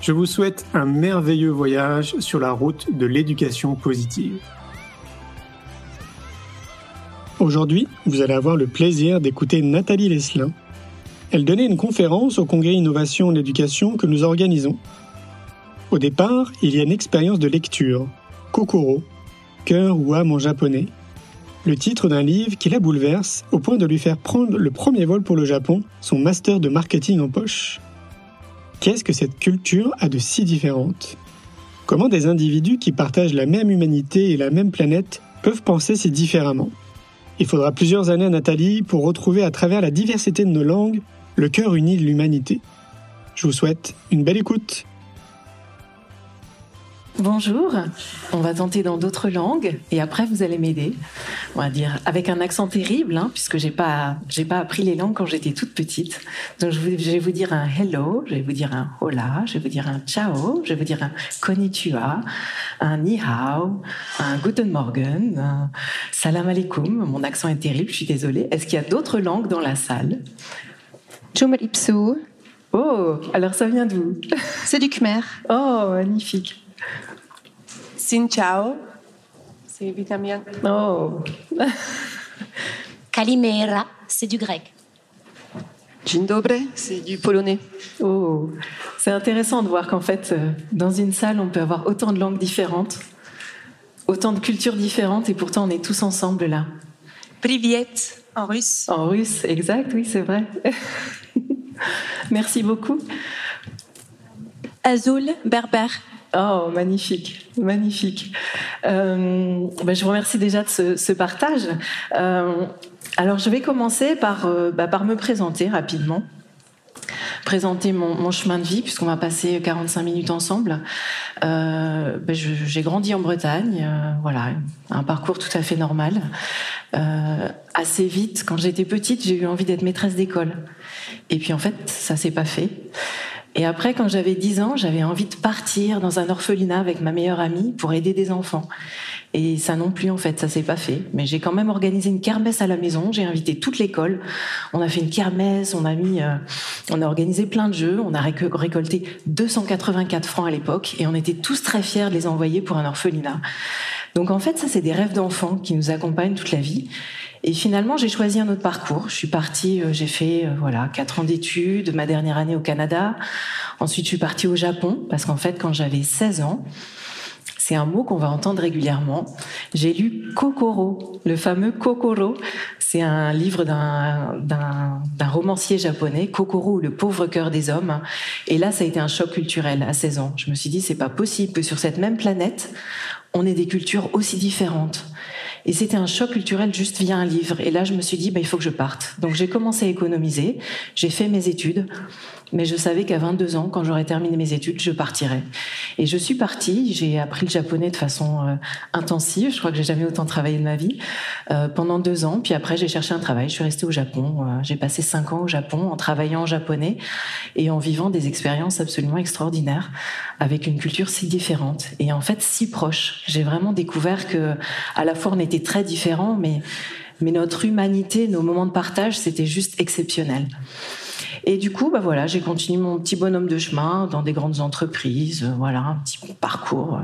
Je vous souhaite un merveilleux voyage sur la route de l'éducation positive. Aujourd'hui, vous allez avoir le plaisir d'écouter Nathalie Leslin. Elle donnait une conférence au Congrès Innovation en éducation que nous organisons. Au départ, il y a une expérience de lecture, Kokoro, cœur ou âme en japonais, le titre d'un livre qui la bouleverse au point de lui faire prendre le premier vol pour le Japon, son master de marketing en poche. Qu'est-ce que cette culture a de si différente? Comment des individus qui partagent la même humanité et la même planète peuvent penser si différemment? Il faudra plusieurs années à Nathalie pour retrouver à travers la diversité de nos langues le cœur uni de l'humanité. Je vous souhaite une belle écoute. Bonjour, on va tenter dans d'autres langues et après vous allez m'aider. On va dire avec un accent terrible, hein, puisque j'ai pas j'ai pas appris les langues quand j'étais toute petite. Donc je, vais vous dire un hello, je vais vous dire un hola, je vais vous dire un ciao, je vais vous dire un konnichiwa, un ni hao, un guten morgen, un salam alaikum. Mon accent est terrible, je suis désolée. Est-ce qu'il y a d'autres langues dans la salle? Ipsu. Oh, alors ça vient d'où? C'est du Khmer. Oh, magnifique. Xin ciao. C'est vitamien. Oh. Kalimera, c'est du grec. Dzień dobry, c'est du polonais. Oh, c'est intéressant de voir qu'en fait, euh, dans une salle, on peut avoir autant de langues différentes, autant de cultures différentes, et pourtant on est tous ensemble là. Privet, en russe. En russe, exact, oui, c'est vrai. Merci beaucoup. Azul, berbère. Oh, magnifique, magnifique. Euh, ben, je vous remercie déjà de ce, ce partage. Euh, alors, je vais commencer par, euh, bah, par me présenter rapidement présenter mon, mon, chemin de vie puisqu'on va passer 45 minutes ensemble. Euh, ben j'ai grandi en Bretagne, euh, voilà, un parcours tout à fait normal. Assez vite, quand j'étais petite, j'ai eu envie d'être maîtresse d'école. Et puis en fait, ça s'est pas fait. Et après, quand j'avais 10 ans, j'avais envie de partir dans un orphelinat avec ma meilleure amie pour aider des enfants. Et ça non plus, en fait, ça s'est pas fait. Mais j'ai quand même organisé une kermesse à la maison. J'ai invité toute l'école. On a fait une kermesse, on a mis, euh, on a organisé plein de jeux. On a récolté 284 francs à l'époque et on était tous très fiers de les envoyer pour un orphelinat. Donc en fait, ça, c'est des rêves d'enfants qui nous accompagnent toute la vie. Et finalement, j'ai choisi un autre parcours. Je suis partie, euh, j'ai fait euh, voilà quatre ans d'études, ma dernière année au Canada. Ensuite, je suis partie au Japon parce qu'en fait, quand j'avais 16 ans, c'est un mot qu'on va entendre régulièrement. J'ai lu Kokoro, le fameux Kokoro. C'est un livre d'un romancier japonais, Kokoro le pauvre cœur des hommes. Et là, ça a été un choc culturel à 16 ans. Je me suis dit, c'est pas possible que sur cette même planète, on ait des cultures aussi différentes. Et c'était un choc culturel juste via un livre. Et là, je me suis dit, bah, il faut que je parte. Donc j'ai commencé à économiser, j'ai fait mes études, mais je savais qu'à 22 ans, quand j'aurais terminé mes études, je partirais. Et je suis partie, j'ai appris le japonais de façon euh, intensive, je crois que j'ai jamais autant travaillé de ma vie, euh, pendant deux ans. Puis après, j'ai cherché un travail, je suis restée au Japon. Euh, j'ai passé cinq ans au Japon en travaillant en japonais et en vivant des expériences absolument extraordinaires avec une culture si différente et en fait si proche. J'ai vraiment découvert que à la fois on était très différents, mais mais notre humanité, nos moments de partage, c'était juste exceptionnel. Et du coup, bah voilà, j'ai continué mon petit bonhomme de chemin dans des grandes entreprises, euh, voilà, un petit parcours.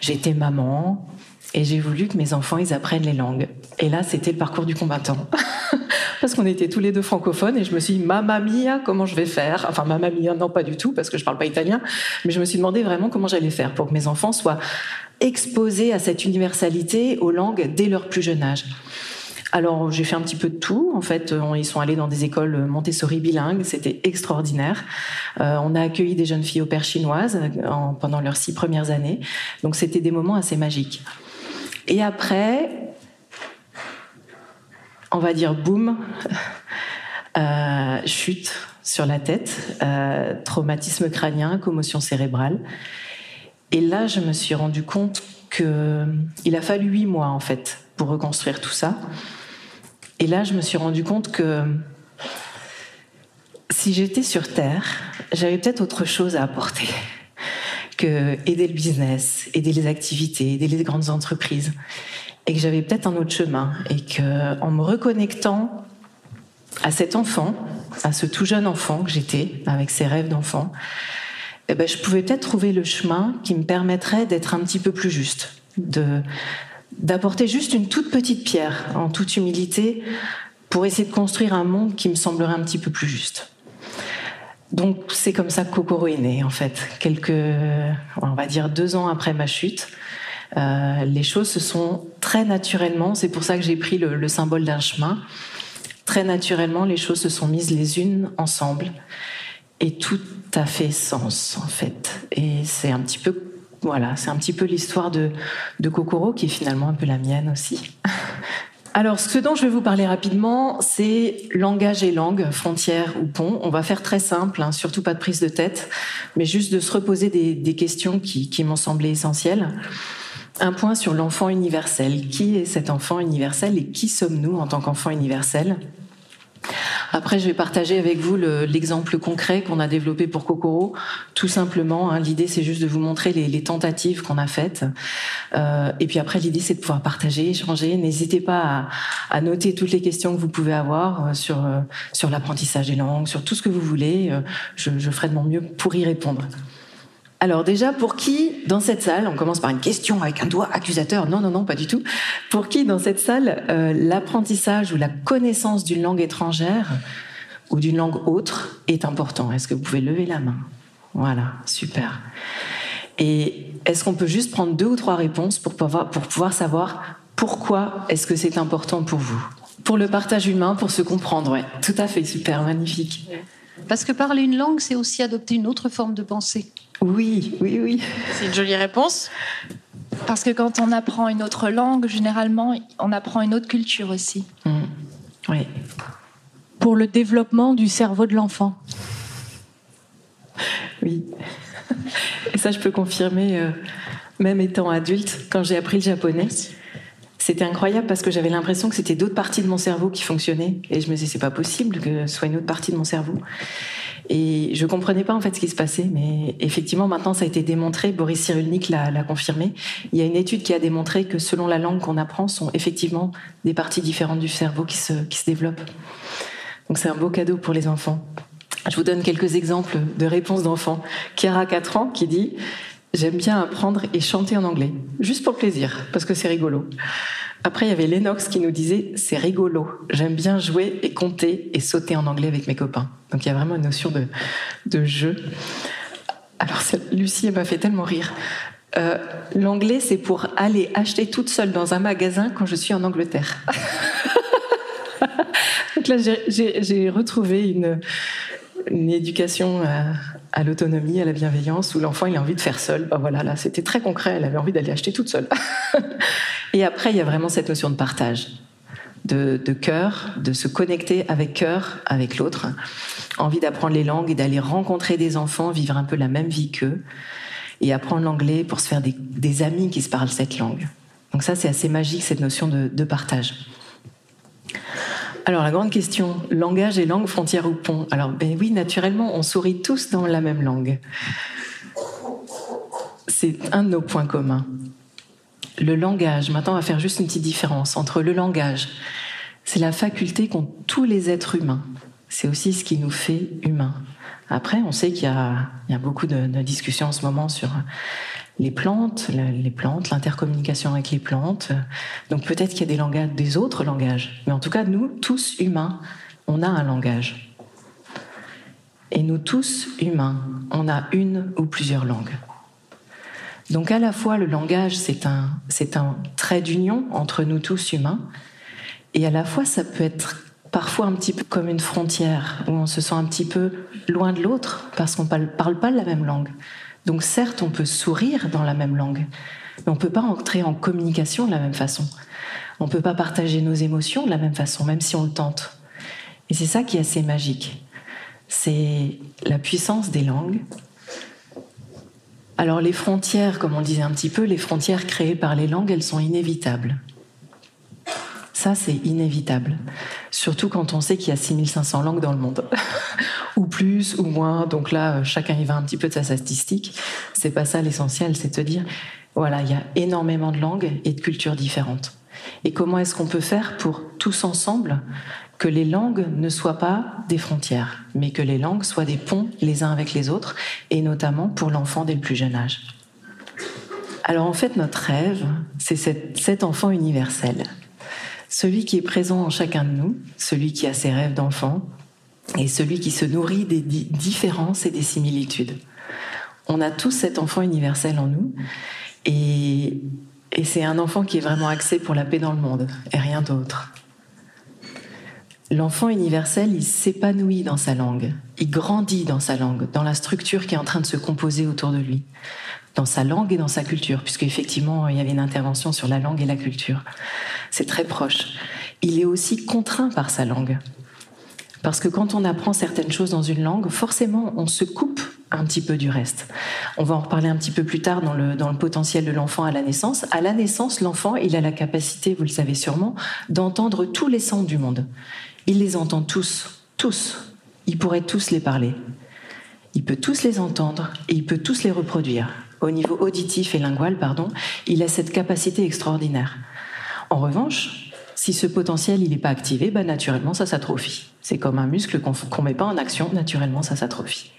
J'étais maman et j'ai voulu que mes enfants ils apprennent les langues. Et là, c'était le parcours du combattant. parce qu'on était tous les deux francophones et je me suis dit, mamma mia, comment je vais faire? Enfin, mamma mia, non, pas du tout, parce que je parle pas italien, mais je me suis demandé vraiment comment j'allais faire pour que mes enfants soient exposés à cette universalité aux langues dès leur plus jeune âge. Alors j'ai fait un petit peu de tout. En fait, ils sont allés dans des écoles Montessori bilingues, c'était extraordinaire. Euh, on a accueilli des jeunes filles au père chinoises pendant leurs six premières années, donc c'était des moments assez magiques. Et après, on va dire boum, euh, chute sur la tête, euh, traumatisme crânien, commotion cérébrale. Et là, je me suis rendu compte qu'il a fallu huit mois en fait pour reconstruire tout ça. Et là, je me suis rendu compte que si j'étais sur Terre, j'avais peut-être autre chose à apporter que aider le business, aider les activités, aider les grandes entreprises, et que j'avais peut-être un autre chemin, et que me reconnectant à cet enfant, à ce tout jeune enfant que j'étais, avec ses rêves d'enfant, eh ben, je pouvais peut-être trouver le chemin qui me permettrait d'être un petit peu plus juste, d'apporter juste une toute petite pierre, en toute humilité, pour essayer de construire un monde qui me semblerait un petit peu plus juste. Donc c'est comme ça que Kokoro est né, en fait. Quelques, on va dire deux ans après ma chute, euh, les choses se sont très naturellement, c'est pour ça que j'ai pris le, le symbole d'un chemin, très naturellement les choses se sont mises les unes ensemble et tout a fait sens en fait. Et c'est un petit peu voilà, c'est un petit peu l'histoire de, Kokoro qui est finalement un peu la mienne aussi. Alors, ce dont je vais vous parler rapidement, c'est langage et langue, frontière ou pont. On va faire très simple, hein, surtout pas de prise de tête, mais juste de se reposer des, questions qui, qui m'ont semblé essentielles. Un point sur l'enfant universel. Qui est cet enfant universel et qui sommes-nous en tant qu'enfant universel? Après, je vais partager avec vous l'exemple concret qu'on a développé pour Kokoro. Tout simplement, hein, l'idée c'est juste de vous montrer les, les tentatives qu'on a faites. Euh, et puis après, l'idée c'est de pouvoir partager, échanger. N'hésitez pas à, à, noter toutes les questions que vous pouvez avoir euh, sur euh, sur l'apprentissage des langues, sur tout ce que vous voulez. Euh, je, je ferai de mon mieux pour y répondre. Alors déjà, pour qui dans cette salle, on commence par une question avec un doigt accusateur, non, non, non, pas du tout, pour qui dans cette salle, euh, l'apprentissage ou la connaissance d'une langue étrangère ou d'une langue autre est important? Est-ce que vous pouvez lever la main? Voilà, super. Et est-ce qu'on peut juste prendre deux ou trois réponses pour pouvoir, pour pouvoir savoir pourquoi est-ce que c'est important pour vous? Pour le partage humain, pour se comprendre, ouais, tout à fait, super, magnifique. Parce que parler une langue, c'est aussi adopter une autre forme de pensée. Oui, oui, oui. C'est une jolie réponse. Parce que quand on apprend une autre langue, généralement, on apprend une autre culture aussi. Mmh. Oui. Pour le développement du cerveau de l'enfant. Oui. Et ça, je peux confirmer, euh, même étant adulte, quand j'ai appris le japonais. C'était incroyable parce que j'avais l'impression que c'était d'autres parties de mon cerveau qui fonctionnaient. Et je me disais, c'est pas possible que ce soit une autre partie de mon cerveau. Et je comprenais pas en fait ce qui se passait, mais effectivement maintenant ça a été démontré. Boris Cyrulnik l'a confirmé. Il y a une étude qui a démontré que selon la langue qu'on apprend, sont effectivement des parties différentes du cerveau qui se, qui se développent. Donc c'est un beau cadeau pour les enfants. Je vous donne quelques exemples de réponses d'enfants. Chiara, 4 ans, qui dit J'aime bien apprendre et chanter en anglais, juste pour plaisir, parce que c'est rigolo. Après, il y avait Lennox qui nous disait c'est rigolo. J'aime bien jouer et compter et sauter en anglais avec mes copains. Donc il y a vraiment une notion de, de jeu. Alors Lucie, elle m'a fait tellement rire. Euh, L'anglais, c'est pour aller acheter toute seule dans un magasin quand je suis en Angleterre. Donc là, j'ai retrouvé une, une éducation à, à l'autonomie, à la bienveillance, où l'enfant il a envie de faire seul. Ben voilà, là, c'était très concret. Elle avait envie d'aller acheter toute seule. Et après, il y a vraiment cette notion de partage, de, cœur, de se connecter avec cœur avec l'autre, envie d'apprendre les langues et d'aller rencontrer des enfants, vivre un peu la même vie qu'eux, et apprendre l'anglais pour se faire des, amis qui se parlent cette langue. Donc ça, c'est assez magique cette notion de partage. Alors la grande question, langage et langue, frontière ou pont? Alors ben oui, naturellement, on sourit tous dans la même langue. C'est un de nos points communs. Le langage, maintenant on va faire juste une petite différence entre le langage, c'est la faculté qu'ont tous les êtres humains. C'est aussi ce qui nous fait humains. Après, on sait qu'il y, a, beaucoup de, discussions en ce moment sur les plantes, les plantes, l'intercommunication avec les plantes. Donc peut-être qu'il y a des langages, des autres langages. Mais en tout cas, nous, tous humains, on a un langage. Et nous tous, humains, on a une ou plusieurs langues. Donc à la fois, le langage, c'est un, c'est un trait d'union entre nous tous humains, et à la fois, ça peut être parfois un petit peu comme une frontière, où on se sent un petit peu loin de l'autre, parce qu'on ne parle pas la même langue. Donc certes, on peut sourire dans la même langue, mais on ne peut pas entrer en communication de la même façon. On ne peut pas partager nos émotions de la même façon, même si on le tente. Et c'est ça qui est assez magique. C'est la puissance des langues. Alors les frontières, comme on disait un petit peu, les frontières créées par les langues, elles sont inévitables. Ça, c'est inévitable. Surtout quand on sait qu'il y a 6500 langues dans le monde. ou plus, ou moins. Donc là, chacun y va un petit peu de sa statistique. C'est pas ça l'essentiel, c'est de dire, voilà, il y a énormément de langues et de cultures différentes. Et comment est-ce qu'on peut faire pour tous ensemble que les langues ne soient pas des frontières, mais que les langues soient des ponts les uns avec les autres, et notamment pour l'enfant dès le plus jeune âge? Alors en fait, notre rêve, c'est cet enfant universel celui qui est présent en chacun de nous, celui qui a ses rêves d'enfant, et celui qui se nourrit des différences et des similitudes. On a tous cet enfant universel en nous, et, et c'est un enfant qui est vraiment axé pour la paix dans le monde, et rien d'autre. L'enfant universel, il s'épanouit dans sa langue, il grandit dans sa langue, dans la structure qui est en train de se composer autour de lui dans sa langue et dans sa culture, puisque effectivement il y avait une intervention sur la langue et la culture. C'est très proche. Il est aussi contraint par sa langue. Parce que quand on apprend certaines choses dans une langue, forcément, on se coupe un petit peu du reste. On va en reparler un petit peu plus tard dans le, dans le potentiel de l'enfant à la naissance. À la naissance, l'enfant, il a la capacité, vous le savez sûrement, d'entendre tous les sons du monde. Il les entend tous, tous. Il pourrait tous les parler. Il peut tous les entendre et il peut tous les reproduire au niveau auditif et lingual, pardon, il a cette capacité extraordinaire. En revanche, si ce potentiel il n'est pas activé, bah, naturellement ça s'atrophie. C'est comme un muscle qu'on ne met pas en action, naturellement ça s'atrophie.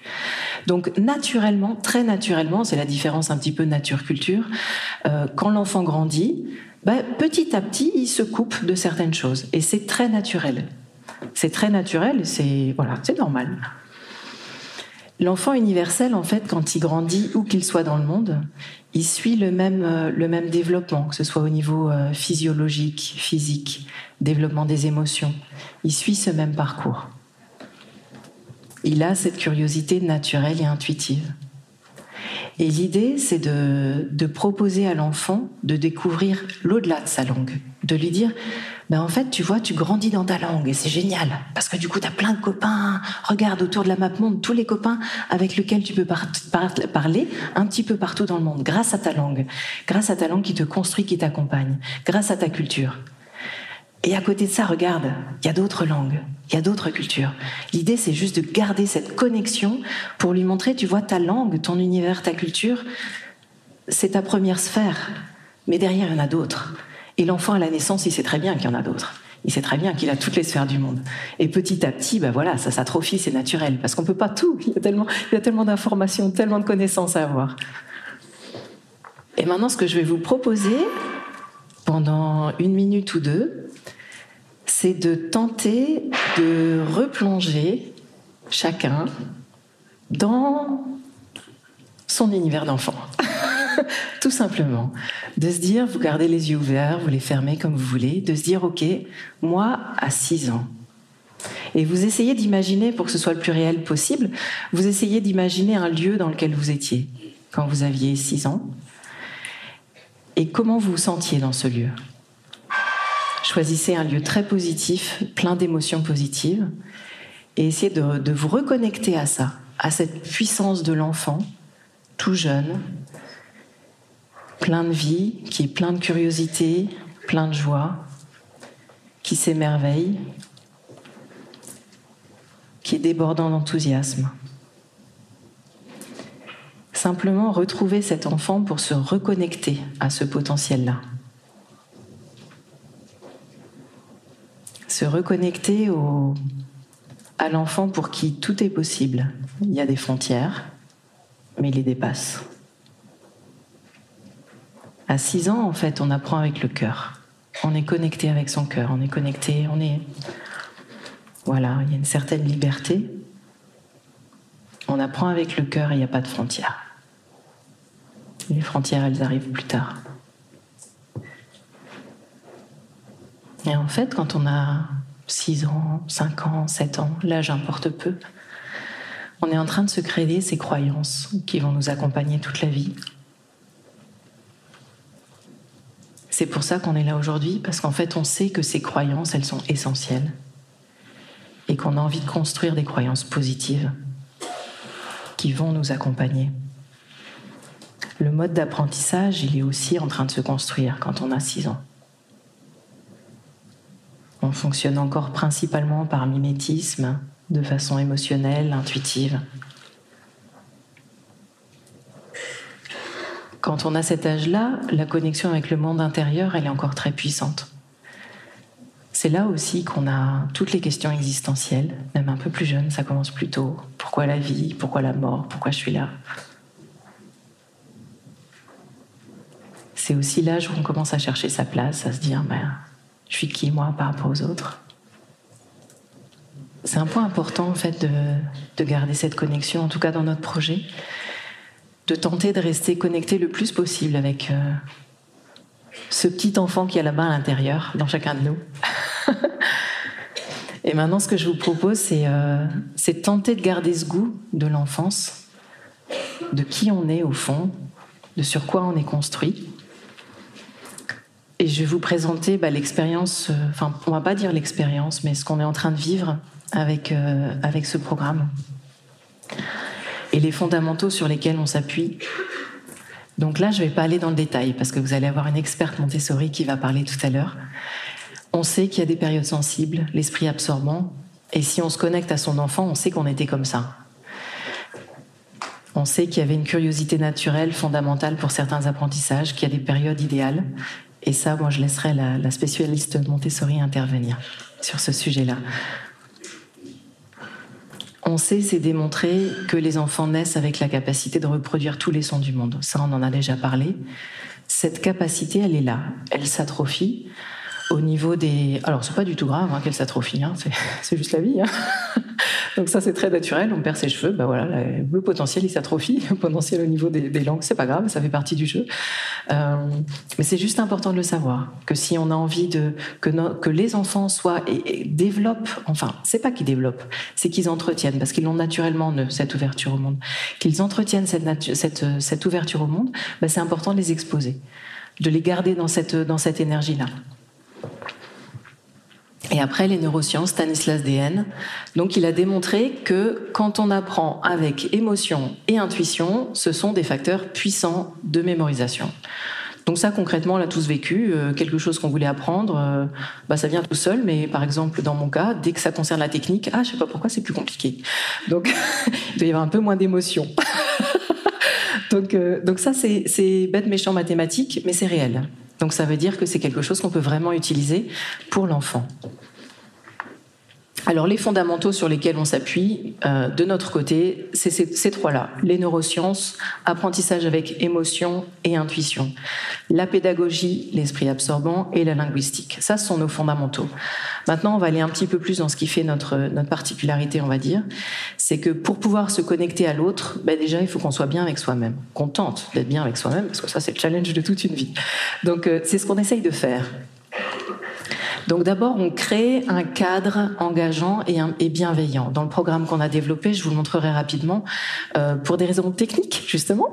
Donc naturellement, très naturellement, c'est la différence un petit peu nature-culture, euh, quand l'enfant grandit, bah, petit à petit il se coupe de certaines choses et c'est très naturel. C'est très naturel, c'est voilà, c'est normal. L'enfant universel, en fait, quand il grandit, où qu'il soit dans le monde, il suit le même, euh, le même développement, que ce soit au niveau euh, physiologique, physique, développement des émotions. Il suit ce même parcours. Il a cette curiosité naturelle et intuitive. Et l'idée, c'est de, de, proposer à l'enfant de découvrir l'au-delà de sa langue, de lui dire, en fait, tu vois, tu grandis dans ta langue et c'est génial, parce que du coup, tu as plein de copains. Regarde autour de la map monde tous les copains avec lesquels tu peux parler un petit peu partout dans le monde, grâce à ta langue, grâce à ta langue qui te construit, qui t'accompagne, grâce à ta culture. Et à côté de ça, regarde, il y a d'autres langues, il y a d'autres cultures. L'idée, c'est juste de garder cette connexion pour lui montrer, tu vois, ta langue, ton univers, ta culture, c'est ta première sphère. Mais derrière, il y en a d'autres. Et l'enfant à la naissance, il sait très bien qu'il y en a d'autres. Il sait très bien qu'il a toutes les sphères du monde. Et petit à petit, ben voilà, ça s'atrophie, c'est naturel, parce qu'on peut pas tout. Tellement, il y a tellement d'informations, tellement de connaissances à avoir. Et maintenant, ce que je vais vous proposer pendant une minute ou deux, c'est de tenter de replonger chacun dans son univers d'enfant. Tout simplement. De se dire, vous gardez les yeux ouverts, vous les fermez comme vous voulez, de se dire, OK, moi, à 6 ans. Et vous essayez d'imaginer, pour que ce soit le plus réel possible, vous essayez d'imaginer un lieu dans lequel vous étiez quand vous aviez 6 ans et comment vous vous sentiez dans ce lieu. Choisissez un lieu très positif, plein d'émotions positives, et essayez de, de, vous reconnecter à ça, à cette puissance de l'enfant, tout jeune, plein de vie, qui est plein de curiosité, plein de joie, qui s'émerveille, qui est débordant d'enthousiasme. Simplement retrouver cet enfant pour se reconnecter à ce potentiel-là. Se reconnecter à l'enfant pour qui tout est possible. Il y a des frontières, mais il les dépasse. À 6 ans, en fait, on apprend avec le cœur. On est connecté avec son cœur, on est connecté, on est... Voilà, il y a une certaine liberté. On apprend avec le cœur et il n'y a pas de frontières. Les frontières, elles arrivent plus tard. Et en fait, quand on a 6 ans, 5 ans, 7 ans, l'âge importe peu, on est en train de se créer ces croyances qui vont nous accompagner toute la vie. C'est pour ça qu'on est là aujourd'hui, parce qu'en fait, on sait que ces croyances, elles sont essentielles. Et qu'on a envie de construire des croyances positives qui vont nous accompagner. Le mode d'apprentissage, il est aussi en train de se construire quand on a 6 ans. On fonctionne encore principalement par mimétisme, de façon émotionnelle, intuitive. Quand on a cet âge-là, la connexion avec le monde intérieur, elle est encore très puissante. C'est là aussi qu'on a toutes les questions existentielles, même un peu plus jeune, ça commence plus tôt. Pourquoi la vie? Pourquoi la mort? Pourquoi je suis là? C'est aussi l'âge où on commence à chercher sa place, à se dire, ben, je suis qui moi par rapport aux autres? C'est un point important en fait de, de garder cette connexion, en tout cas dans notre projet, de tenter de rester connecté le plus possible avec euh, ce petit enfant qui a là-bas à l'intérieur, dans chacun de nous. Et maintenant, ce que je vous propose, c'est euh, tenter de garder ce goût de l'enfance, de qui on est au fond, de sur quoi on est construit. Et je vais vous présenter bah, l'expérience, euh, enfin, on va pas dire l'expérience, mais ce qu'on est en train de vivre avec, euh, avec ce programme. Et les fondamentaux sur lesquels on s'appuie. Donc là, je ne vais pas aller dans le détail parce que vous allez avoir une experte Montessori qui va parler tout à l'heure. On sait qu'il y a des périodes sensibles, l'esprit absorbant, et si on se connecte à son enfant, on sait qu'on était comme ça. On sait qu'il y avait une curiosité naturelle fondamentale pour certains apprentissages, qu'il y a des périodes idéales. Et ça, moi, je laisserai la, spécialiste Montessori intervenir sur ce sujet-là. On sait, c'est démontré, que les enfants naissent avec la capacité de reproduire tous les sons du monde. Ça, on en a déjà parlé. Cette capacité, elle est là. Elle s'atrophie au niveau des. Alors, c'est pas du tout grave hein, qu'elle s'atrophie, hein, c'est juste la vie. Hein. Donc, ça, c'est très naturel. On perd ses cheveux, ben voilà, le potentiel, il s'atrophie. Le potentiel au niveau des, langues, c'est pas grave, ça fait partie du jeu. Euh, mais c'est juste important de le savoir que si on a envie de que, que les enfants soient et, développent, enfin, c'est pas qu'ils développent, c'est qu'ils entretiennent, parce qu'ils l'ont naturellement cette ouverture au monde, qu'ils entretiennent cette, cette, cette ouverture au monde, ben, c'est important de les exposer, de les garder dans cette, dans cette énergie-là. Et après, les neurosciences, Stanislas Dehaene, donc il a démontré que quand on apprend avec émotion et intuition, ce sont des facteurs puissants de mémorisation. Donc ça, concrètement, on l'a tous vécu. Euh, quelque chose qu'on voulait apprendre, euh, bah, ça vient tout seul. Mais par exemple, dans mon cas, dès que ça concerne la technique, ah, je sais pas pourquoi, c'est plus compliqué. Donc, il doit y avoir un peu moins d'émotion. donc, euh, donc ça, c'est bête, méchant, mathématique, mais c'est réel. Donc ça veut dire que c'est quelque chose qu'on peut vraiment utiliser pour l'enfant. Alors les fondamentaux sur lesquels on s'appuie euh, de notre côté, c'est ces, trois-là. Les neurosciences, apprentissage avec émotion et intuition. La pédagogie, l'esprit absorbant et la linguistique. Ça, ce sont nos fondamentaux. Maintenant, on va aller un petit peu plus dans ce qui fait notre, notre particularité, on va dire. C'est que pour pouvoir se connecter à l'autre, ben déjà, il faut qu'on soit bien avec soi-même. Qu'on tente d'être bien avec soi-même, parce que ça, c'est le challenge de toute une vie. Donc, euh, c'est ce qu'on essaye de faire. Donc d'abord, on crée un cadre engageant et, bienveillant. Dans le programme qu'on a développé, je vous le montrerai rapidement, euh, pour des raisons techniques justement.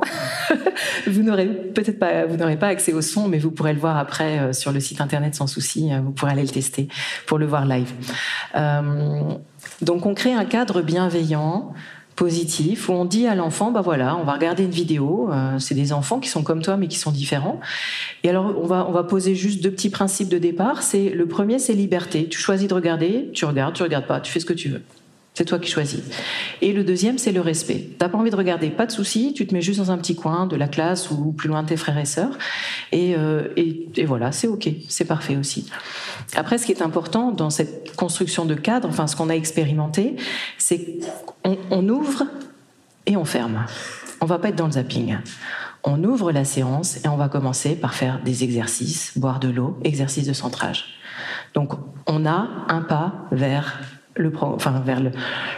vous n'aurez peut-être pas, vous n'aurez pas accès au son, mais vous pourrez le voir après euh, sur le site internet sans souci. Euh, vous pourrez aller le tester pour le voir live. Euh, donc on crée un cadre bienveillant positif où on dit à l'enfant bah voilà on va regarder une vidéo euh, c'est des enfants qui sont comme toi mais qui sont différents. Et alors on va on va poser juste deux petits principes de départ. C'est le premier c'est liberté. Tu choisis de regarder tu regardes tu regardes pas tu fais ce que tu veux c'est toi qui choisis. Et le deuxième, c'est le respect. T'as pas envie de regarder, pas de souci, tu te mets juste dans un petit coin de la classe ou plus loin de tes frères et sœurs. Et, euh, et voilà, c'est ok, c'est parfait aussi. Après, ce qui est important dans cette construction de cadre, enfin ce qu'on a expérimenté, c'est qu'on on ouvre et on ferme. On va pas être dans le zapping. On ouvre la séance et on va commencer par faire des exercices, boire de l'eau, exercice de centrage. Donc on a un pas vers le, enfin, vers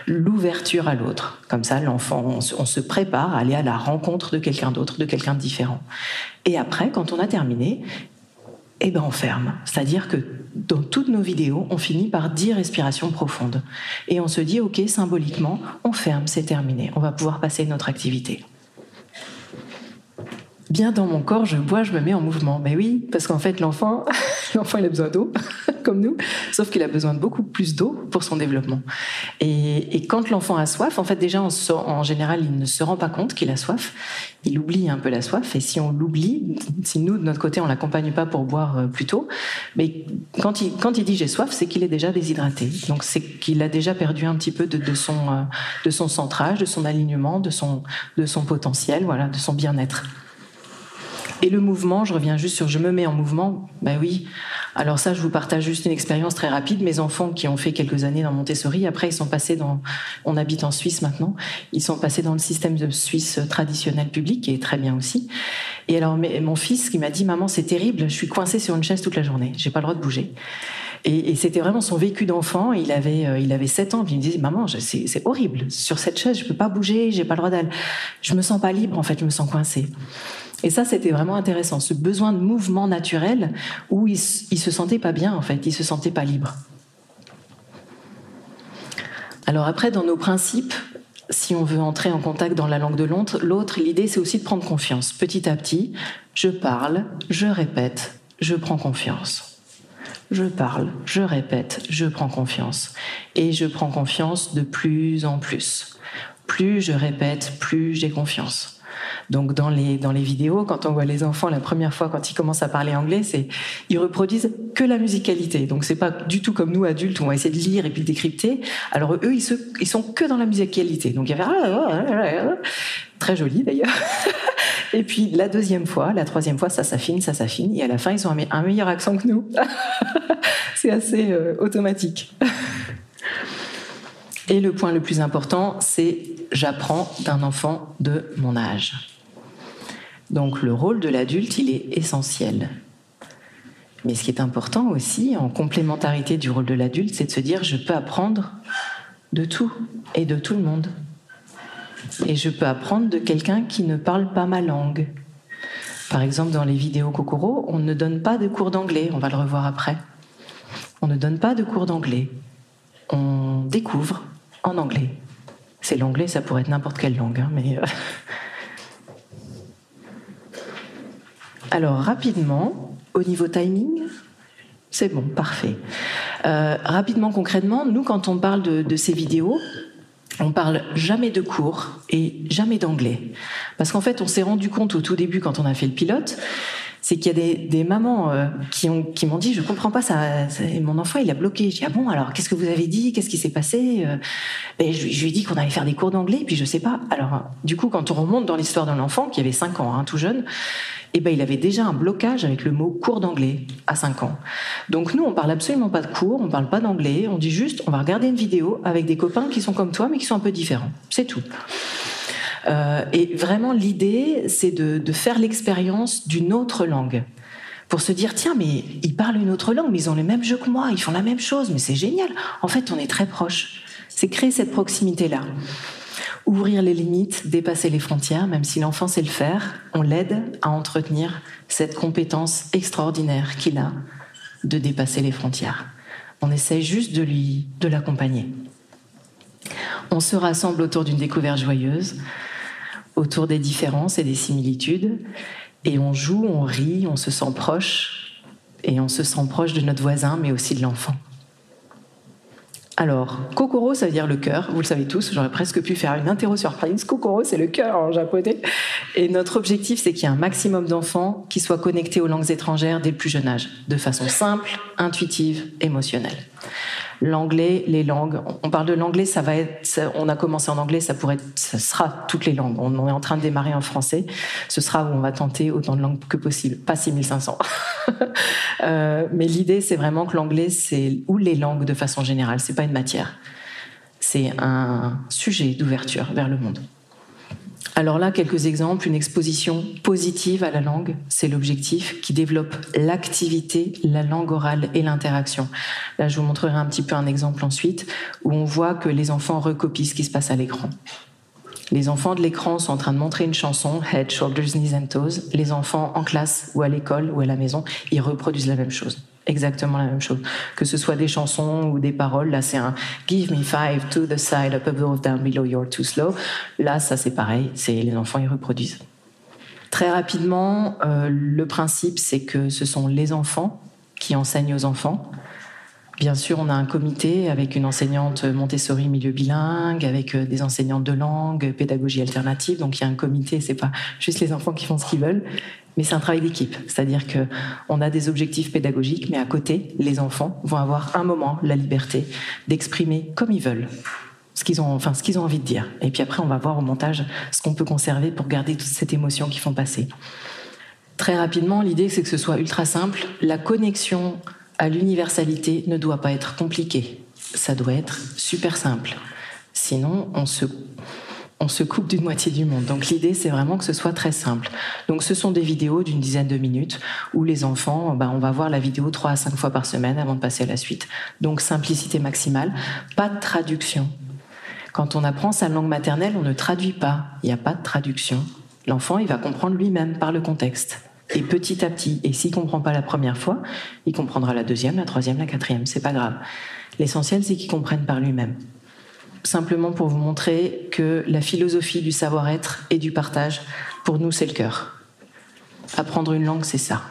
l'ouverture à l'autre. Comme ça, l'enfant, on, se prépare à aller à la rencontre de quelqu'un d'autre, de quelqu'un de différent. Et après, quand on a terminé, eh ben on ferme. C'est-à-dire que dans toutes nos vidéos, on finit par 10 respirations profondes. Et on se dit, OK, symboliquement, on ferme, c'est terminé. On va pouvoir passer notre activité bien dans mon corps, je bois, je me mets en mouvement. Mais oui, parce qu'en fait, l'enfant, l'enfant, il a besoin d'eau, comme nous, sauf qu'il a besoin de beaucoup plus d'eau pour son développement. Et, quand l'enfant a soif, en fait, déjà, en général, il ne se rend pas compte qu'il a soif. Il oublie un peu la soif. Et si on l'oublie, si nous, de notre côté, on l'accompagne pas pour boire euh, plus tôt, mais quand il, dit j'ai soif, c'est qu'il est déjà déshydraté. Donc, c'est qu'il a déjà perdu un petit peu de, de, son, euh, de son centrage, de son alignement, de son, de son potentiel, voilà, de son bien-être. Et le mouvement, je reviens juste sur je me mets en mouvement. Ben oui. Alors ça, je vous partage juste une expérience très rapide. Mes enfants qui ont fait quelques années dans Montessori, après ils sont passés dans, on habite en Suisse maintenant, ils sont passés dans le système de Suisse traditionnel public, qui est très bien aussi. Et alors mon fils qui m'a dit, maman, c'est terrible, je suis coincé sur une chaise toute la journée, j'ai pas le droit de bouger. Et, c'était vraiment son vécu d'enfant. Il avait, euh, il avait 7 ans. Puis il me disait, maman, c'est horrible. Sur cette chaise, je peux pas bouger. J'ai pas le droit d'aller. Je me sens pas libre. En fait, je me sens coincé. Et ça, c'était vraiment intéressant, ce besoin de mouvement naturel où il, se sentait pas bien, en fait, il se sentait pas libre. Alors après, dans nos principes, si on veut entrer en contact dans la langue de l'autre, l'idée, c'est aussi de prendre confiance. Petit à petit, je parle, je répète, je prends confiance. Je parle, je répète, je prends confiance. Et je prends confiance de plus en plus. Plus je répète, plus j'ai confiance. Donc dans les dans les vidéos, quand on voit les enfants la première fois quand ils commencent à parler anglais, c'est ils reproduisent que la musicalité. Donc c'est pas du tout comme nous adultes où on va essayer de lire et puis de décrypter. Alors eux ils se, ils sont que dans la musicalité. Donc il y avait ah, ah, ah, très joli d'ailleurs. Et puis la deuxième fois, la troisième fois, ça s'affine, ça s'affine, et à la fin, ils ont un, meilleur accent que nous. c'est assez euh, automatique. Et le point le plus important, c'est j'apprends d'un enfant de mon âge. Donc le rôle de l'adulte, il est essentiel. Mais ce qui est important aussi, en complémentarité du rôle de l'adulte, c'est de se dire je peux apprendre de tout et de tout le monde. Et je peux apprendre de quelqu'un qui ne parle pas ma langue. Par exemple, dans les vidéos Kokoro, on ne donne pas de cours d'anglais, on va le revoir après. On ne donne pas de cours d'anglais. On découvre en anglais. C'est l'anglais, ça pourrait être n'importe quelle langue, hein, mais euh, Alors rapidement, au niveau timing, c'est bon, parfait. Euh, rapidement, concrètement, nous, quand on parle de, ces vidéos, on parle jamais de cours et jamais d'anglais. Parce qu'en fait, on s'est rendu compte au tout début, quand on a fait le pilote, c'est qu'il y a des, mamans euh, qui, ont, qui m'ont dit, je comprends pas ça, mon enfant il a bloqué. Je dis, ah bon, alors qu'est-ce que vous avez dit? Qu'est-ce qui s'est passé? Euh, et je, lui ai dit qu'on allait faire des cours d'anglais, puis je sais pas. Alors, du coup, quand on remonte dans l'histoire d'un enfant qui avait 5 ans, hein, tout jeune, eh ben, il avait déjà un blocage avec le mot cours d'anglais à 5 ans. Donc nous, on parle absolument pas de cours, on parle pas d'anglais, on dit juste, on va regarder une vidéo avec des copains qui sont comme toi, mais qui sont un peu différents. C'est tout. Euh, et vraiment, l'idée, c'est de, faire l'expérience d'une autre langue. Pour se dire tiens mais ils parlent une autre langue mais ils ont le même jeu que moi ils font la même chose mais c'est génial. En fait on est très proches. C'est créer cette proximité là ouvrir les limites, dépasser les frontières, même si l'enfant sait le faire, on l'aide à entretenir cette compétence extraordinaire qu'il a de dépasser les frontières. On essaie juste de lui, de l'accompagner. On se rassemble autour d'une découverte joyeuse, autour des différences et des similitudes, et on joue, on rit, on se sent proche, et on se sent proche de notre voisin, mais aussi de l'enfant. Alors, Kokoro, ça veut dire le cœur, vous le savez tous, j'aurais presque pu faire une interro surprise. Kokoro, c'est le cœur en japonais. Et notre objectif, c'est qu'il y ait un maximum d'enfants qui soient connectés aux langues étrangères dès le plus jeune âge, de façon simple, intuitive, émotionnelle l'anglais, les langues. On parle de l'anglais, ça va être, on a commencé en anglais, ça pourrait être, ça sera toutes les langues. On est en train de démarrer en français. Ce sera où on va tenter autant de langues que possible, pas 6500. euh, mais l'idée, c'est vraiment que l'anglais, c'est, ou les langues de façon générale, c'est pas une matière. C'est un sujet d'ouverture vers le monde. Alors là, quelques exemples. Une exposition positive à la langue, c'est l'objectif qui développe l'activité, la langue orale et l'interaction. Là, je vous montrerai un petit peu un exemple ensuite où on voit que les enfants recopient ce qui se passe à l'écran. Les enfants de l'écran sont en train de montrer une chanson, Head, Shoulders, Knees and Toes. Les enfants en classe ou à l'école ou à la maison, ils reproduisent la même chose. Exactement la même chose. Que ce soit des chansons ou des paroles, là c'est un Give me five to the side, up above, down below, you're too slow. Là, ça c'est pareil, c'est les enfants ils reproduisent. Très rapidement, euh, le principe c'est que ce sont les enfants qui enseignent aux enfants. Bien sûr, on a un comité avec une enseignante Montessori milieu bilingue, avec euh, des enseignantes de langue, pédagogie alternative. Donc il y a un comité, c'est pas juste les enfants qui font ce qu'ils veulent, mais c'est un travail d'équipe. C'est-à-dire que on a des objectifs pédagogiques, mais à côté, les enfants vont avoir un moment la liberté d'exprimer comme ils veulent ce qu'ils ont, enfin ce qu'ils ont envie de dire. Et puis après, on va voir au montage ce qu'on peut conserver pour garder toute cette émotion qu'ils font passer. Très rapidement, l'idée c'est que ce soit ultra simple. La connexion l'universalité ne doit pas être compliqué. Ça doit être super simple. Sinon, on se, coupe d'une moitié du monde. Donc l'idée, c'est vraiment que ce soit très simple. Donc ce sont des vidéos d'une dizaine de minutes où les enfants, ben, on va voir la vidéo trois à cinq fois par semaine avant de passer à la suite. Donc simplicité maximale, pas de traduction. Quand on apprend sa langue maternelle, on ne traduit pas. Il n'y a pas de traduction. L'enfant, il va comprendre lui-même par le contexte. Et petit à petit, et s'il comprend pas la première fois, il comprendra la deuxième, la troisième, la quatrième. C'est pas grave. L'essentiel, c'est qu'il comprenne par lui-même. Simplement pour vous montrer que la philosophie du savoir-être et du partage, pour nous, c'est le cœur. Apprendre une langue, c'est ça.